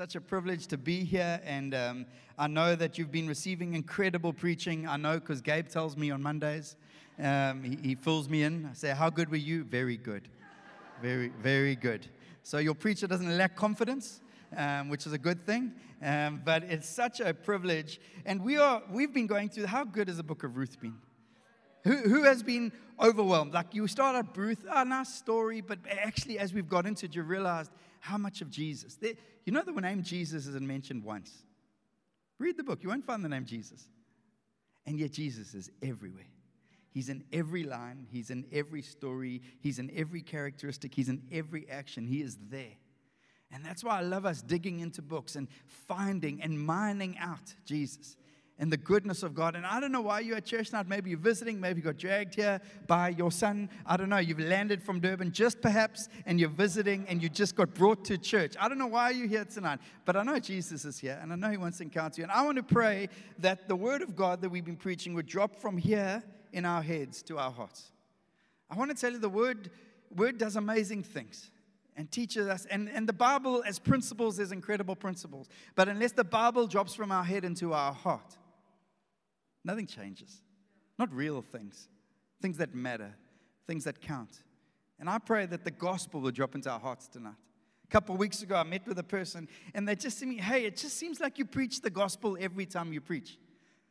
such a privilege to be here, and um, I know that you've been receiving incredible preaching. I know because Gabe tells me on Mondays, um, he, he fills me in. I say, How good were you? Very good. Very, very good. So your preacher doesn't lack confidence, um, which is a good thing. Um, but it's such a privilege. And we are, we've been going through how good has the book of Ruth been? Who, who has been overwhelmed? Like you start at Ruth, ah, a nice story, but actually, as we've got into it, you realized how much of Jesus. There, you know, the name Jesus isn't mentioned once. Read the book, you won't find the name Jesus. And yet, Jesus is everywhere. He's in every line, He's in every story, He's in every characteristic, He's in every action. He is there. And that's why I love us digging into books and finding and mining out Jesus and the goodness of God. And I don't know why you're at church tonight. Maybe you're visiting, maybe you got dragged here by your son. I don't know. You've landed from Durban just perhaps, and you're visiting, and you just got brought to church. I don't know why you're here tonight, but I know Jesus is here, and I know He wants to encounter you. And I want to pray that the Word of God that we've been preaching would drop from here in our heads to our hearts. I want to tell you the Word, word does amazing things and teaches us. And, and the Bible, as principles, is incredible principles. But unless the Bible drops from our head into our heart, Nothing changes. Not real things, things that matter, things that count. And I pray that the gospel will drop into our hearts tonight. A couple weeks ago, I met with a person, and they just said to me, Hey, it just seems like you preach the gospel every time you preach.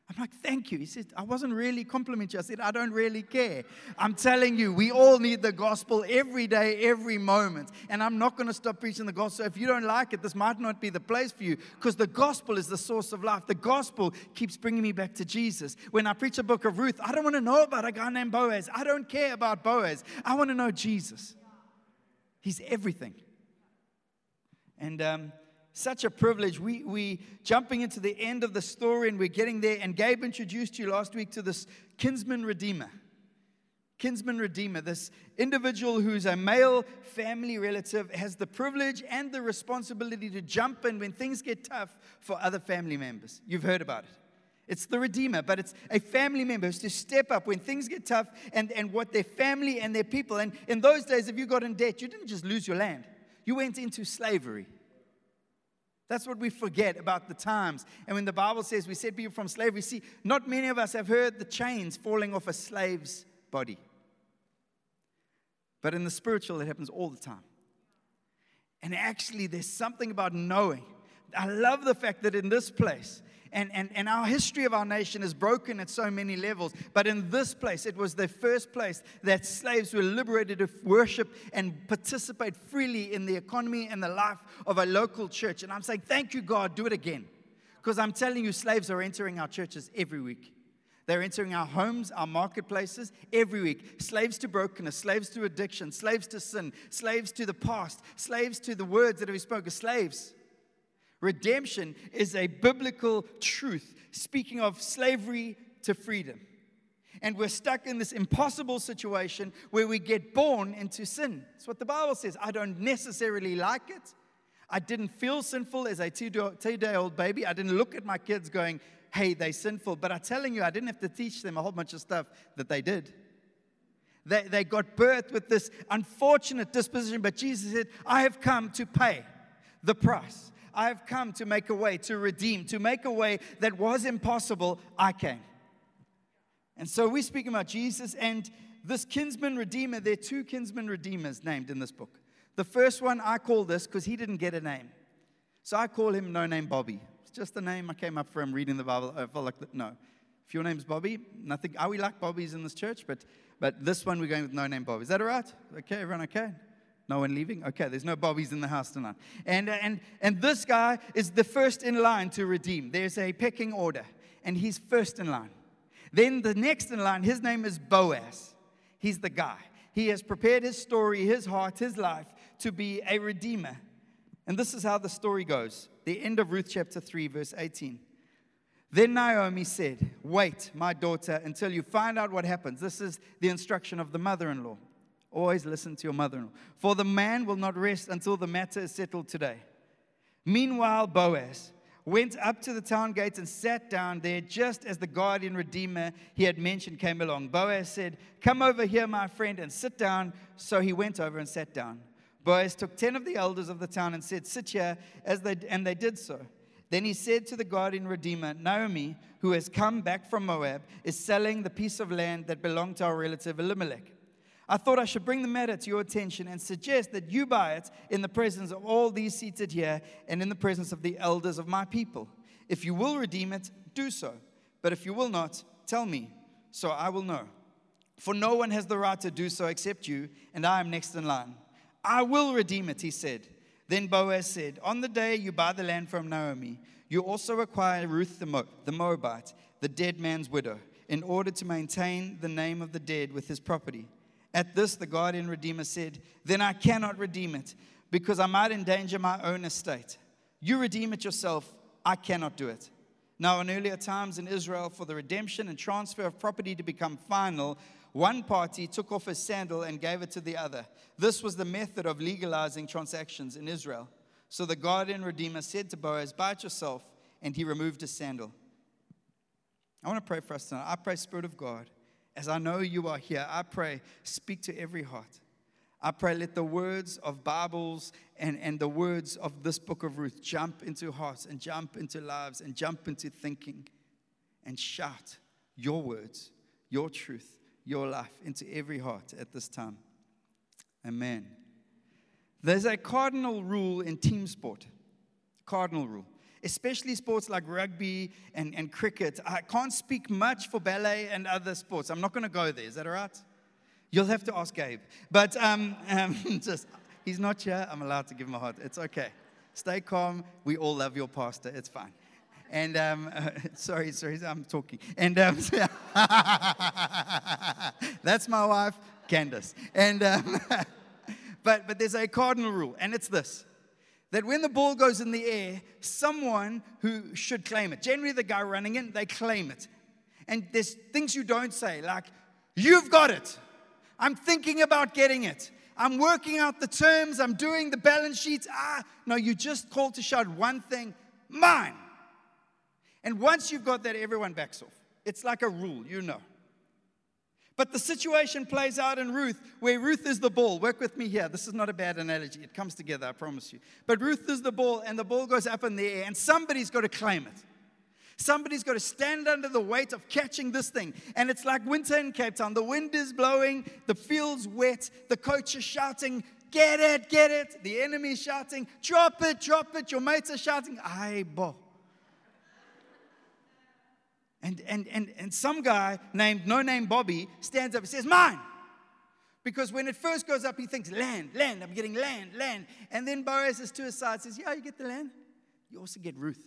I'm like, thank you. He said, I wasn't really complimenting you. I said, I don't really care. I'm telling you, we all need the gospel every day, every moment. And I'm not going to stop preaching the gospel. If you don't like it, this might not be the place for you because the gospel is the source of life. The gospel keeps bringing me back to Jesus. When I preach a book of Ruth, I don't want to know about a guy named Boaz. I don't care about Boaz. I want to know Jesus. He's everything. And, um, such a privilege. We we jumping into the end of the story and we're getting there. And Gabe introduced you last week to this kinsman redeemer. Kinsman redeemer, this individual who's a male family relative, has the privilege and the responsibility to jump in when things get tough for other family members. You've heard about it. It's the Redeemer, but it's a family member who's to step up when things get tough and, and what their family and their people. And in those days, if you got in debt, you didn't just lose your land, you went into slavery. That's what we forget about the times. And when the Bible says we set people from slavery, see, not many of us have heard the chains falling off a slave's body. But in the spiritual, it happens all the time. And actually, there's something about knowing. I love the fact that in this place, and, and, and our history of our nation is broken at so many levels. But in this place, it was the first place that slaves were liberated to worship and participate freely in the economy and the life of a local church. And I'm saying, thank you, God, do it again. Because I'm telling you, slaves are entering our churches every week. They're entering our homes, our marketplaces every week. Slaves to brokenness, slaves to addiction, slaves to sin, slaves to the past, slaves to the words that have been spoken, slaves. Redemption is a biblical truth, speaking of slavery to freedom. And we're stuck in this impossible situation where we get born into sin. That's what the Bible says. I don't necessarily like it. I didn't feel sinful as a two day old baby. I didn't look at my kids going, hey, they're sinful. But I'm telling you, I didn't have to teach them a whole bunch of stuff that they did. They, they got birth with this unfortunate disposition, but Jesus said, I have come to pay the price. I have come to make a way, to redeem, to make a way that was impossible. I came. And so we speak about Jesus and this kinsman redeemer. There are two kinsman redeemers named in this book. The first one I call this because he didn't get a name. So I call him No Name Bobby. It's just a name I came up from reading the Bible. I felt like, no. If your name's Bobby, nothing. Are we like Bobbies in this church? But, but this one we're going with No Name Bobby. Is that all right? Okay, everyone okay? No one leaving? Okay, there's no bobbies in the house tonight. And, uh, and, and this guy is the first in line to redeem. There's a pecking order, and he's first in line. Then the next in line, his name is Boaz. He's the guy. He has prepared his story, his heart, his life to be a redeemer. And this is how the story goes. The end of Ruth chapter 3, verse 18. Then Naomi said, Wait, my daughter, until you find out what happens. This is the instruction of the mother in law. Always listen to your mother in law. For the man will not rest until the matter is settled today. Meanwhile, Boaz went up to the town gates and sat down there just as the guardian redeemer he had mentioned came along. Boaz said, Come over here, my friend, and sit down. So he went over and sat down. Boaz took ten of the elders of the town and said, Sit here, as they, and they did so. Then he said to the guardian redeemer, Naomi, who has come back from Moab, is selling the piece of land that belonged to our relative Elimelech. I thought I should bring the matter to your attention and suggest that you buy it in the presence of all these seated here and in the presence of the elders of my people. If you will redeem it, do so. But if you will not, tell me, so I will know. For no one has the right to do so except you, and I am next in line. I will redeem it, he said. Then Boaz said, On the day you buy the land from Naomi, you also acquire Ruth the, Mo- the Moabite, the dead man's widow, in order to maintain the name of the dead with his property. At this, the guardian redeemer said, Then I cannot redeem it, because I might endanger my own estate. You redeem it yourself, I cannot do it. Now, in earlier times in Israel, for the redemption and transfer of property to become final, one party took off his sandal and gave it to the other. This was the method of legalizing transactions in Israel. So the guardian redeemer said to Boaz, Buy it yourself. And he removed his sandal. I want to pray for us tonight. I pray, Spirit of God, as I know you are here, I pray, speak to every heart. I pray, let the words of Bibles and, and the words of this book of Ruth jump into hearts and jump into lives and jump into thinking and shout your words, your truth, your life into every heart at this time. Amen. There's a cardinal rule in team sport. Cardinal rule. Especially sports like rugby and, and cricket. I can't speak much for ballet and other sports. I'm not going to go there. Is that all right? You'll have to ask Gabe. But um, um, just, he's not here. I'm allowed to give him a heart. It's okay. Stay calm. We all love your pastor. It's fine. And um, uh, sorry, sorry, I'm talking. And um, that's my wife, Candace. And um, but but there's a cardinal rule, and it's this: that when the ball goes in the air, someone who should claim it. Generally, the guy running in, they claim it. And there's things you don't say, like, "You've got it." I'm thinking about getting it. I'm working out the terms. I'm doing the balance sheets. Ah, no, you just called to shout one thing mine. And once you've got that, everyone backs off. It's like a rule, you know. But the situation plays out in Ruth, where Ruth is the ball. Work with me here. This is not a bad analogy. It comes together, I promise you. But Ruth is the ball, and the ball goes up in the air, and somebody's got to claim it. Somebody's got to stand under the weight of catching this thing. And it's like winter in Cape Town. The wind is blowing, the field's wet, the coach is shouting, Get it, get it. The enemy is shouting, Drop it, drop it. Your mates are shouting, Aye, bo. And, and, and, and some guy named No Name Bobby stands up and says, Mine. Because when it first goes up, he thinks, Land, land, I'm getting land, land. And then Boaz is to his side, says, Yeah, you get the land. You also get Ruth.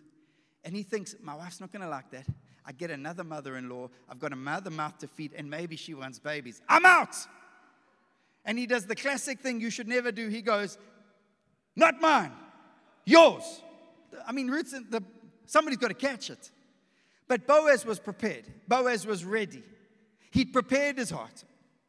And he thinks, my wife's not going to like that. I get another mother in law. I've got a mother mouth to feed, and maybe she wants babies. I'm out. And he does the classic thing you should never do. He goes, Not mine, yours. I mean, Ruth's the, somebody's got to catch it. But Boaz was prepared, Boaz was ready. He'd prepared his heart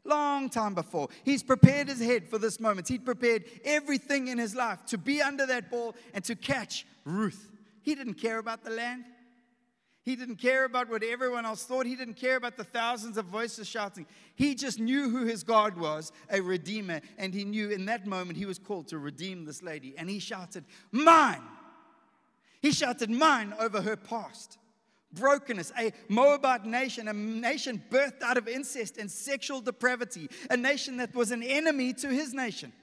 long time before. He's prepared his head for this moment. He'd prepared everything in his life to be under that ball and to catch Ruth. He didn't care about the land. He didn't care about what everyone else thought. He didn't care about the thousands of voices shouting. He just knew who his God was, a redeemer. And he knew in that moment he was called to redeem this lady. And he shouted, Mine! He shouted, Mine over her past. Brokenness, a Moabite nation, a nation birthed out of incest and sexual depravity, a nation that was an enemy to his nation.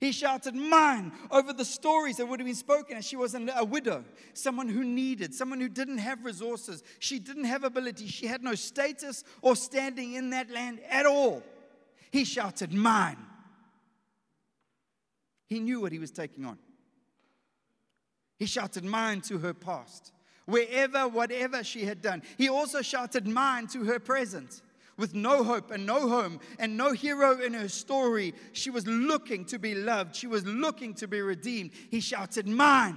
He shouted, Mine, over the stories that would have been spoken as she was a widow, someone who needed, someone who didn't have resources. She didn't have ability. She had no status or standing in that land at all. He shouted, Mine. He knew what he was taking on. He shouted, Mine to her past, wherever, whatever she had done. He also shouted, Mine to her present with no hope and no home and no hero in her story. She was looking to be loved, she was looking to be redeemed. He shouted, Mine.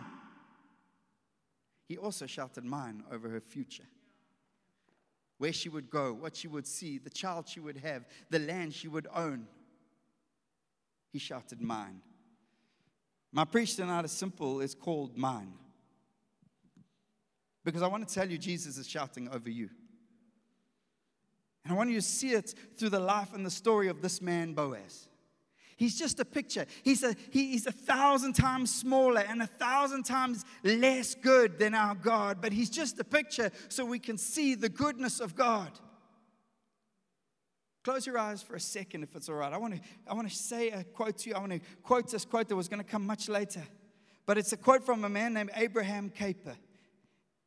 He also shouted, Mine over her future. Where she would go, what she would see, the child she would have, the land she would own. He shouted, Mine. My preach tonight is simple, it's called Mine. Because I want to tell you, Jesus is shouting over you. And I want you to see it through the life and the story of this man, Boaz. He's just a picture. He's a, he, he's a thousand times smaller and a thousand times less good than our God, but He's just a picture so we can see the goodness of God. Close your eyes for a second if it's all right. I want to, I want to say a quote to you. I want to quote this quote that was going to come much later. But it's a quote from a man named Abraham Kuyper.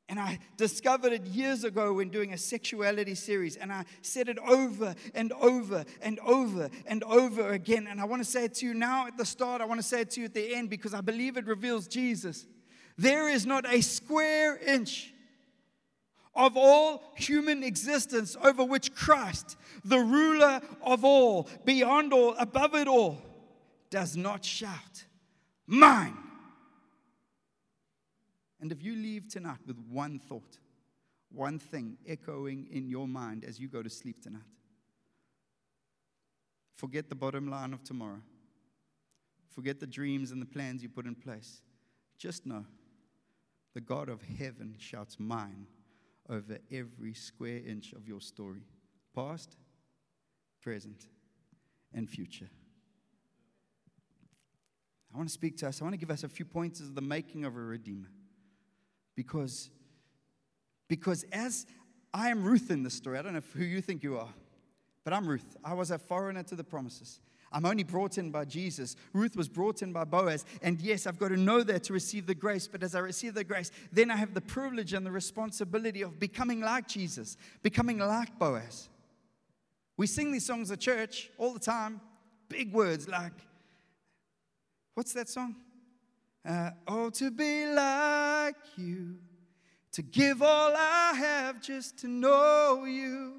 And I discovered it years ago when doing a sexuality series. And I said it over and over and over and over again. And I want to say it to you now at the start. I want to say it to you at the end because I believe it reveals Jesus. There is not a square inch of all human existence over which Christ, the ruler of all, beyond all, above it all, does not shout, Mine. And if you leave tonight with one thought, one thing echoing in your mind as you go to sleep tonight, forget the bottom line of tomorrow. Forget the dreams and the plans you put in place. Just know the God of heaven shouts mine over every square inch of your story past, present, and future. I want to speak to us. I want to give us a few pointers of the making of a redeemer. Because, because as I am Ruth in this story, I don't know who you think you are, but I'm Ruth. I was a foreigner to the promises. I'm only brought in by Jesus. Ruth was brought in by Boaz. And yes, I've got to know that to receive the grace. But as I receive the grace, then I have the privilege and the responsibility of becoming like Jesus, becoming like Boaz. We sing these songs at church all the time, big words like, what's that song? Uh, oh, to be like you, to give all I have just to know you.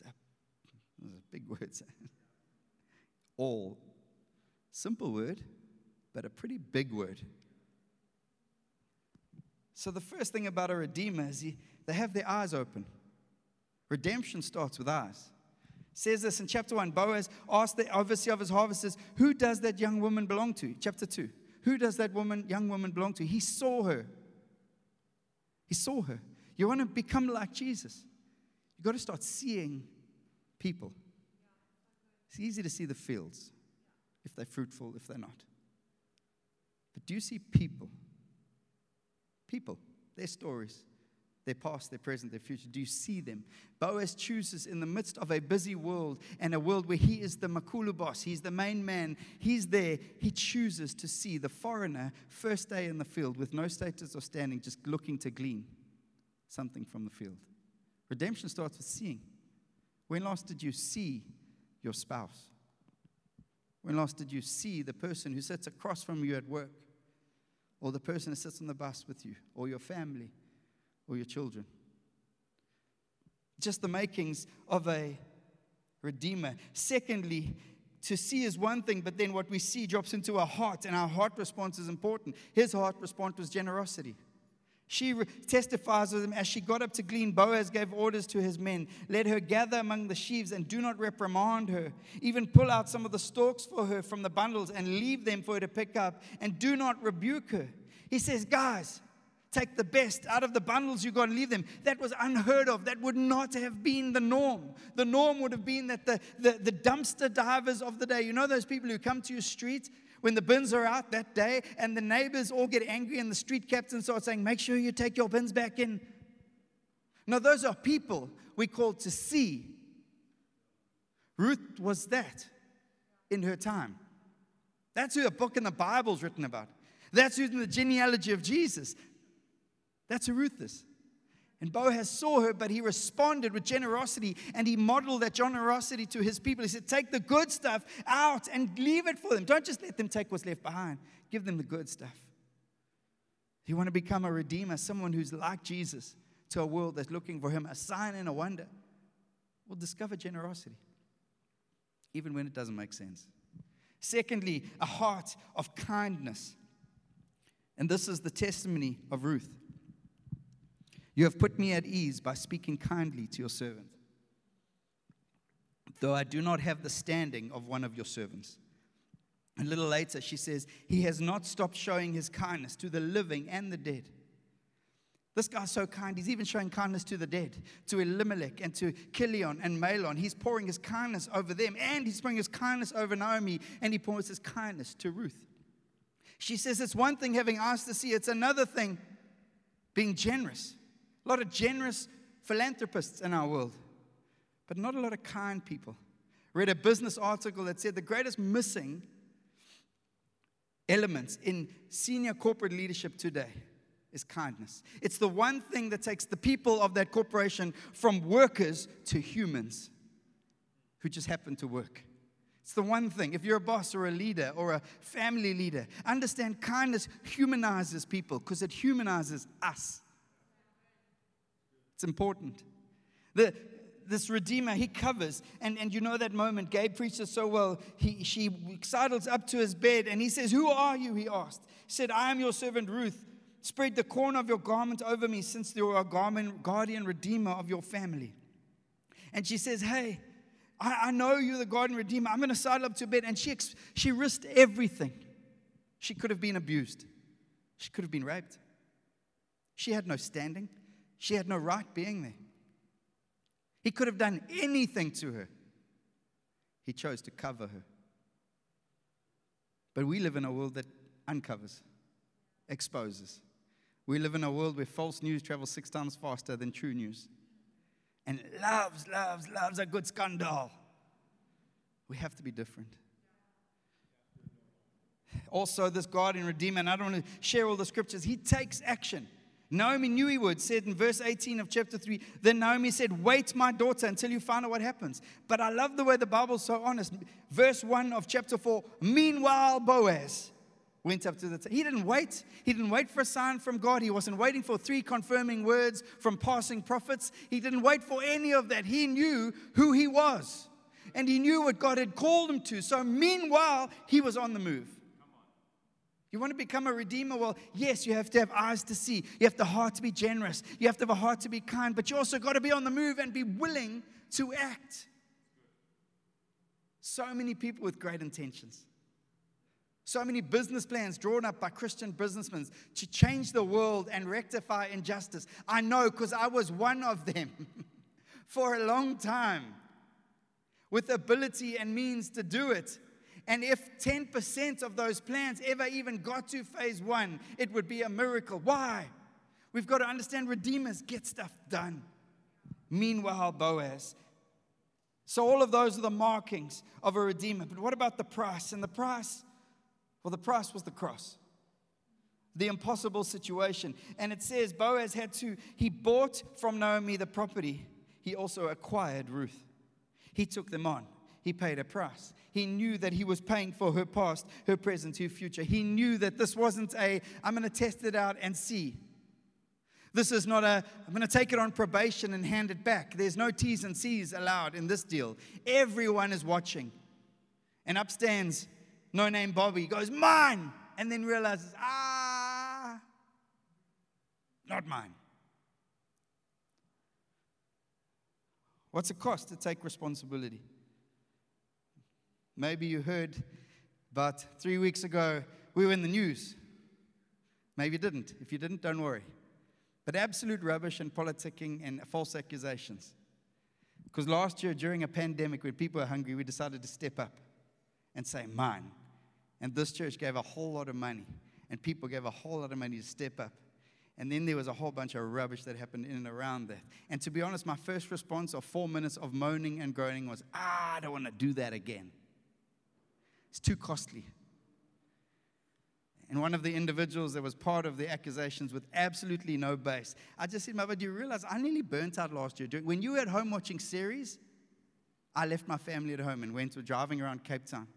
Those are big words. all. Simple word, but a pretty big word. So, the first thing about a redeemer is he, they have their eyes open. Redemption starts with eyes says this in chapter 1 Boaz asked the overseer of his harvests, Who does that young woman belong to? Chapter 2. Who does that woman, young woman belong to? He saw her. He saw her. You want to become like Jesus. You've got to start seeing people. It's easy to see the fields if they're fruitful, if they're not. But do you see people? People, their stories their past, their present, their future? Do you see them? Boaz chooses in the midst of a busy world and a world where he is the Makulu boss, he's the main man, he's there. He chooses to see the foreigner first day in the field with no status or standing, just looking to glean something from the field. Redemption starts with seeing. When last did you see your spouse? When last did you see the person who sits across from you at work? Or the person who sits on the bus with you? Or your family? Or your children. Just the makings of a redeemer. Secondly, to see is one thing, but then what we see drops into our heart, and our heart response is important. His heart response was generosity. She re- testifies with him as she got up to glean. Boaz gave orders to his men Let her gather among the sheaves and do not reprimand her. Even pull out some of the stalks for her from the bundles and leave them for her to pick up, and do not rebuke her. He says, Guys, take the best out of the bundles you got and leave them. That was unheard of. That would not have been the norm. The norm would have been that the, the, the dumpster divers of the day, you know, those people who come to your street when the bins are out that day and the neighbors all get angry and the street captain starts saying, Make sure you take your bins back in. No, those are people we call to see. Ruth was that in her time. That's who a book in the Bible's written about. That's who's in the genealogy of Jesus. That's who Ruth. And Boaz saw her, but he responded with generosity and he modeled that generosity to his people. He said, Take the good stuff out and leave it for them. Don't just let them take what's left behind, give them the good stuff. You want to become a redeemer, someone who's like Jesus to a world that's looking for him, a sign and a wonder. Well, discover generosity, even when it doesn't make sense. Secondly, a heart of kindness. And this is the testimony of Ruth. You have put me at ease by speaking kindly to your servant, though I do not have the standing of one of your servants. A little later, she says, He has not stopped showing his kindness to the living and the dead. This guy's so kind. He's even showing kindness to the dead, to Elimelech and to Kilion and Mahlon. He's pouring his kindness over them, and he's pouring his kindness over Naomi, and he pours his kindness to Ruth. She says it's one thing having eyes to see, it's another thing being generous. A lot of generous philanthropists in our world, but not a lot of kind people. read a business article that said the greatest missing elements in senior corporate leadership today is kindness. It's the one thing that takes the people of that corporation from workers to humans who just happen to work. It's the one thing. If you're a boss or a leader or a family leader, understand kindness humanizes people because it humanizes us. It's important. The, this Redeemer, he covers. And, and you know that moment, Gabe preaches so well. He, she sidles up to his bed and he says, Who are you? He asked. He said, I am your servant Ruth. Spread the corner of your garment over me since you are a garment, guardian redeemer of your family. And she says, Hey, I, I know you're the guardian redeemer. I'm going to sidle up to bed. And she, she risked everything. She could have been abused, she could have been raped. She had no standing, she had no right being there. He could have done anything to her. He chose to cover her. But we live in a world that uncovers, exposes. We live in a world where false news travels six times faster than true news and loves, loves, loves a good scandal. We have to be different. Also, this God and Redeemer, and I don't want to share all the scriptures, he takes action. Naomi knew he would, said in verse 18 of chapter 3. Then Naomi said, Wait, my daughter, until you find out what happens. But I love the way the Bible's so honest. Verse 1 of chapter 4 Meanwhile, Boaz went up to the. T- he didn't wait. He didn't wait for a sign from God. He wasn't waiting for three confirming words from passing prophets. He didn't wait for any of that. He knew who he was, and he knew what God had called him to. So, meanwhile, he was on the move. You want to become a redeemer? Well, yes, you have to have eyes to see. You have the heart to be generous. You have to have a heart to be kind, but you also got to be on the move and be willing to act. So many people with great intentions. So many business plans drawn up by Christian businessmen to change the world and rectify injustice. I know because I was one of them for a long time with ability and means to do it. And if 10% of those plans ever even got to phase one, it would be a miracle. Why? We've got to understand redeemers get stuff done. Meanwhile, Boaz. So, all of those are the markings of a redeemer. But what about the price? And the price, well, the price was the cross, the impossible situation. And it says Boaz had to, he bought from Naomi the property, he also acquired Ruth. He took them on he paid a price. He knew that he was paying for her past, her present, her future. He knew that this wasn't a, I'm going to test it out and see. This is not a, I'm going to take it on probation and hand it back. There's no T's and C's allowed in this deal. Everyone is watching. And up stands no name Bobby, goes, Mine! And then realizes, Ah, not mine. What's it cost to take responsibility? Maybe you heard, but three weeks ago we were in the news. Maybe you didn't. If you didn't, don't worry. But absolute rubbish and politicking and false accusations. Because last year, during a pandemic, when people were hungry, we decided to step up and say, Mine. And this church gave a whole lot of money, and people gave a whole lot of money to step up. And then there was a whole bunch of rubbish that happened in and around that. And to be honest, my first response of four minutes of moaning and groaning was, ah, I don't want to do that again. It's too costly. And one of the individuals that was part of the accusations with absolutely no base, I just said, Mother, do you realize I nearly burnt out last year? When you were at home watching series, I left my family at home and went to driving around Cape Town.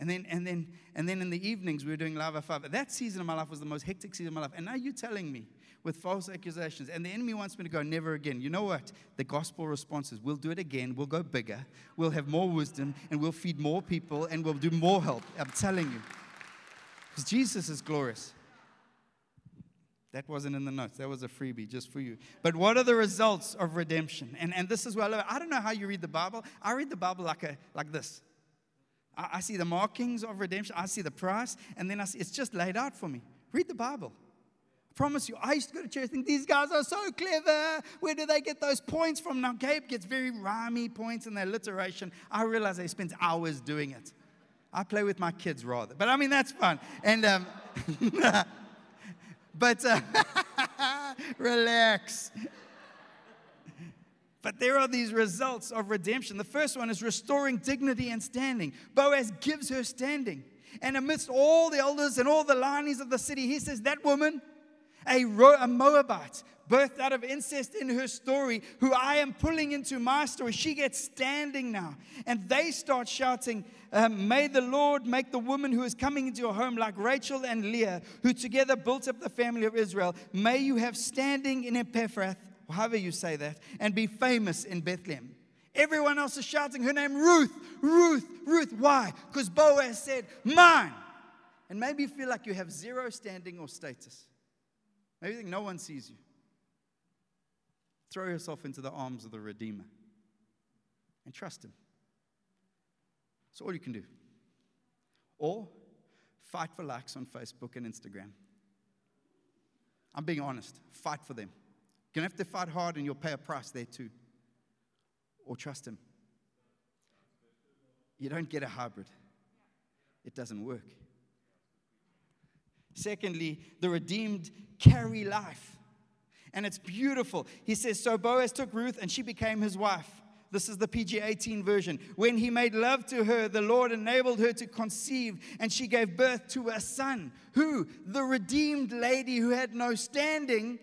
And then, and then, and then in the evenings, we were doing Lava Five. That season of my life was the most hectic season of my life. And now you're telling me with false accusations. And the enemy wants me to go, never again. You know what? The gospel response is, we'll do it again. We'll go bigger. We'll have more wisdom and we'll feed more people and we'll do more help. I'm telling you. Because Jesus is glorious. That wasn't in the notes. That was a freebie just for you. But what are the results of redemption? And, and this is where I love I don't know how you read the Bible. I read the Bible like, a, like this. I, I see the markings of redemption. I see the price. And then I see, it's just laid out for me. Read the Bible I Promise you, I used to go to church and think these guys are so clever. Where do they get those points from? Now, Gabe gets very rhymey points in their alliteration. I realize they spends hours doing it. I play with my kids rather, but I mean, that's fun. And, um, but uh, relax. But there are these results of redemption. The first one is restoring dignity and standing. Boaz gives her standing. And amidst all the elders and all the lineys of the city, he says, That woman, a, a Moabite, birthed out of incest in her story, who I am pulling into my story, she gets standing now. And they start shouting, um, May the Lord make the woman who is coming into your home like Rachel and Leah, who together built up the family of Israel. May you have standing in Ephrathah however you say that, and be famous in Bethlehem. Everyone else is shouting her name, Ruth, Ruth, Ruth. Why? Because Boaz said, Mine. And maybe you feel like you have zero standing or status. Maybe you think no one sees you. Throw yourself into the arms of the Redeemer and trust Him. That's all you can do. Or fight for likes on Facebook and Instagram. I'm being honest, fight for them. You're going to have to fight hard and you'll pay a price there too. Or trust Him. You don't get a hybrid, it doesn't work. Secondly, the redeemed carry life. And it's beautiful. He says, So Boaz took Ruth and she became his wife. This is the PG 18 version. When he made love to her, the Lord enabled her to conceive, and she gave birth to a son. Who? The redeemed lady who had no standing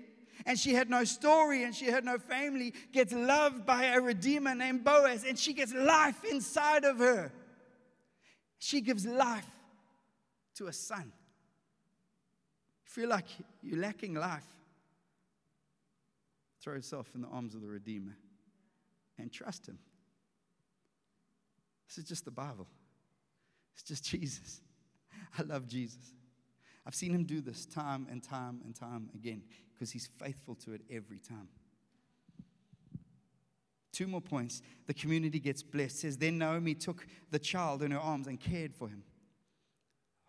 and she had no story and she had no family, gets loved by a redeemer named Boaz, and she gets life inside of her. She gives life to a son. Feel like you're lacking life? Throw yourself in the arms of the Redeemer and trust Him. This is just the Bible, it's just Jesus. I love Jesus. I've seen him do this time and time and time again because he's faithful to it every time. Two more points. The community gets blessed. It says, Then Naomi took the child in her arms and cared for him.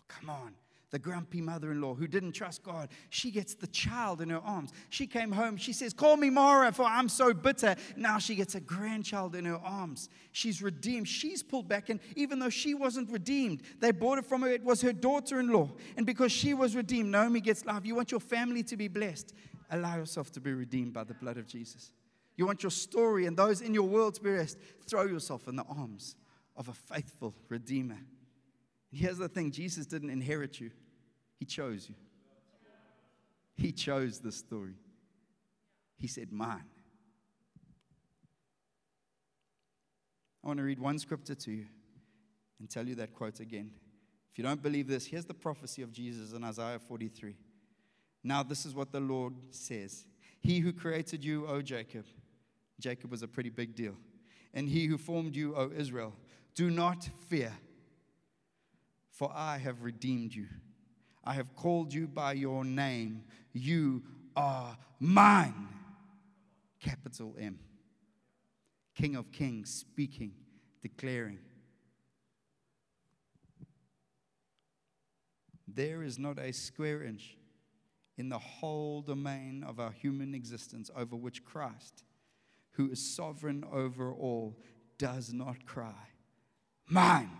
Oh, come on the grumpy mother in law who didn't trust God, she gets the child in her arms. She came home. She says, Call me Mara, for I'm so bitter. Now she gets a grandchild in her arms. She's redeemed. She's pulled back. And even though she wasn't redeemed, they bought it from her. It was her daughter in law. And because she was redeemed, Naomi gets life. You want your family to be blessed, allow yourself to be redeemed by the blood of Jesus. You want your story and those in your world to be blessed, throw yourself in the arms of a faithful Redeemer. Here's the thing Jesus didn't inherit you. He chose you. He chose the story. He said, Mine. I want to read one scripture to you and tell you that quote again. If you don't believe this, here's the prophecy of Jesus in Isaiah 43. Now, this is what the Lord says He who created you, O Jacob, Jacob was a pretty big deal, and he who formed you, O Israel, do not fear, for I have redeemed you. I have called you by your name. You are mine. Capital M. King of kings, speaking, declaring. There is not a square inch in the whole domain of our human existence over which Christ, who is sovereign over all, does not cry, Mine.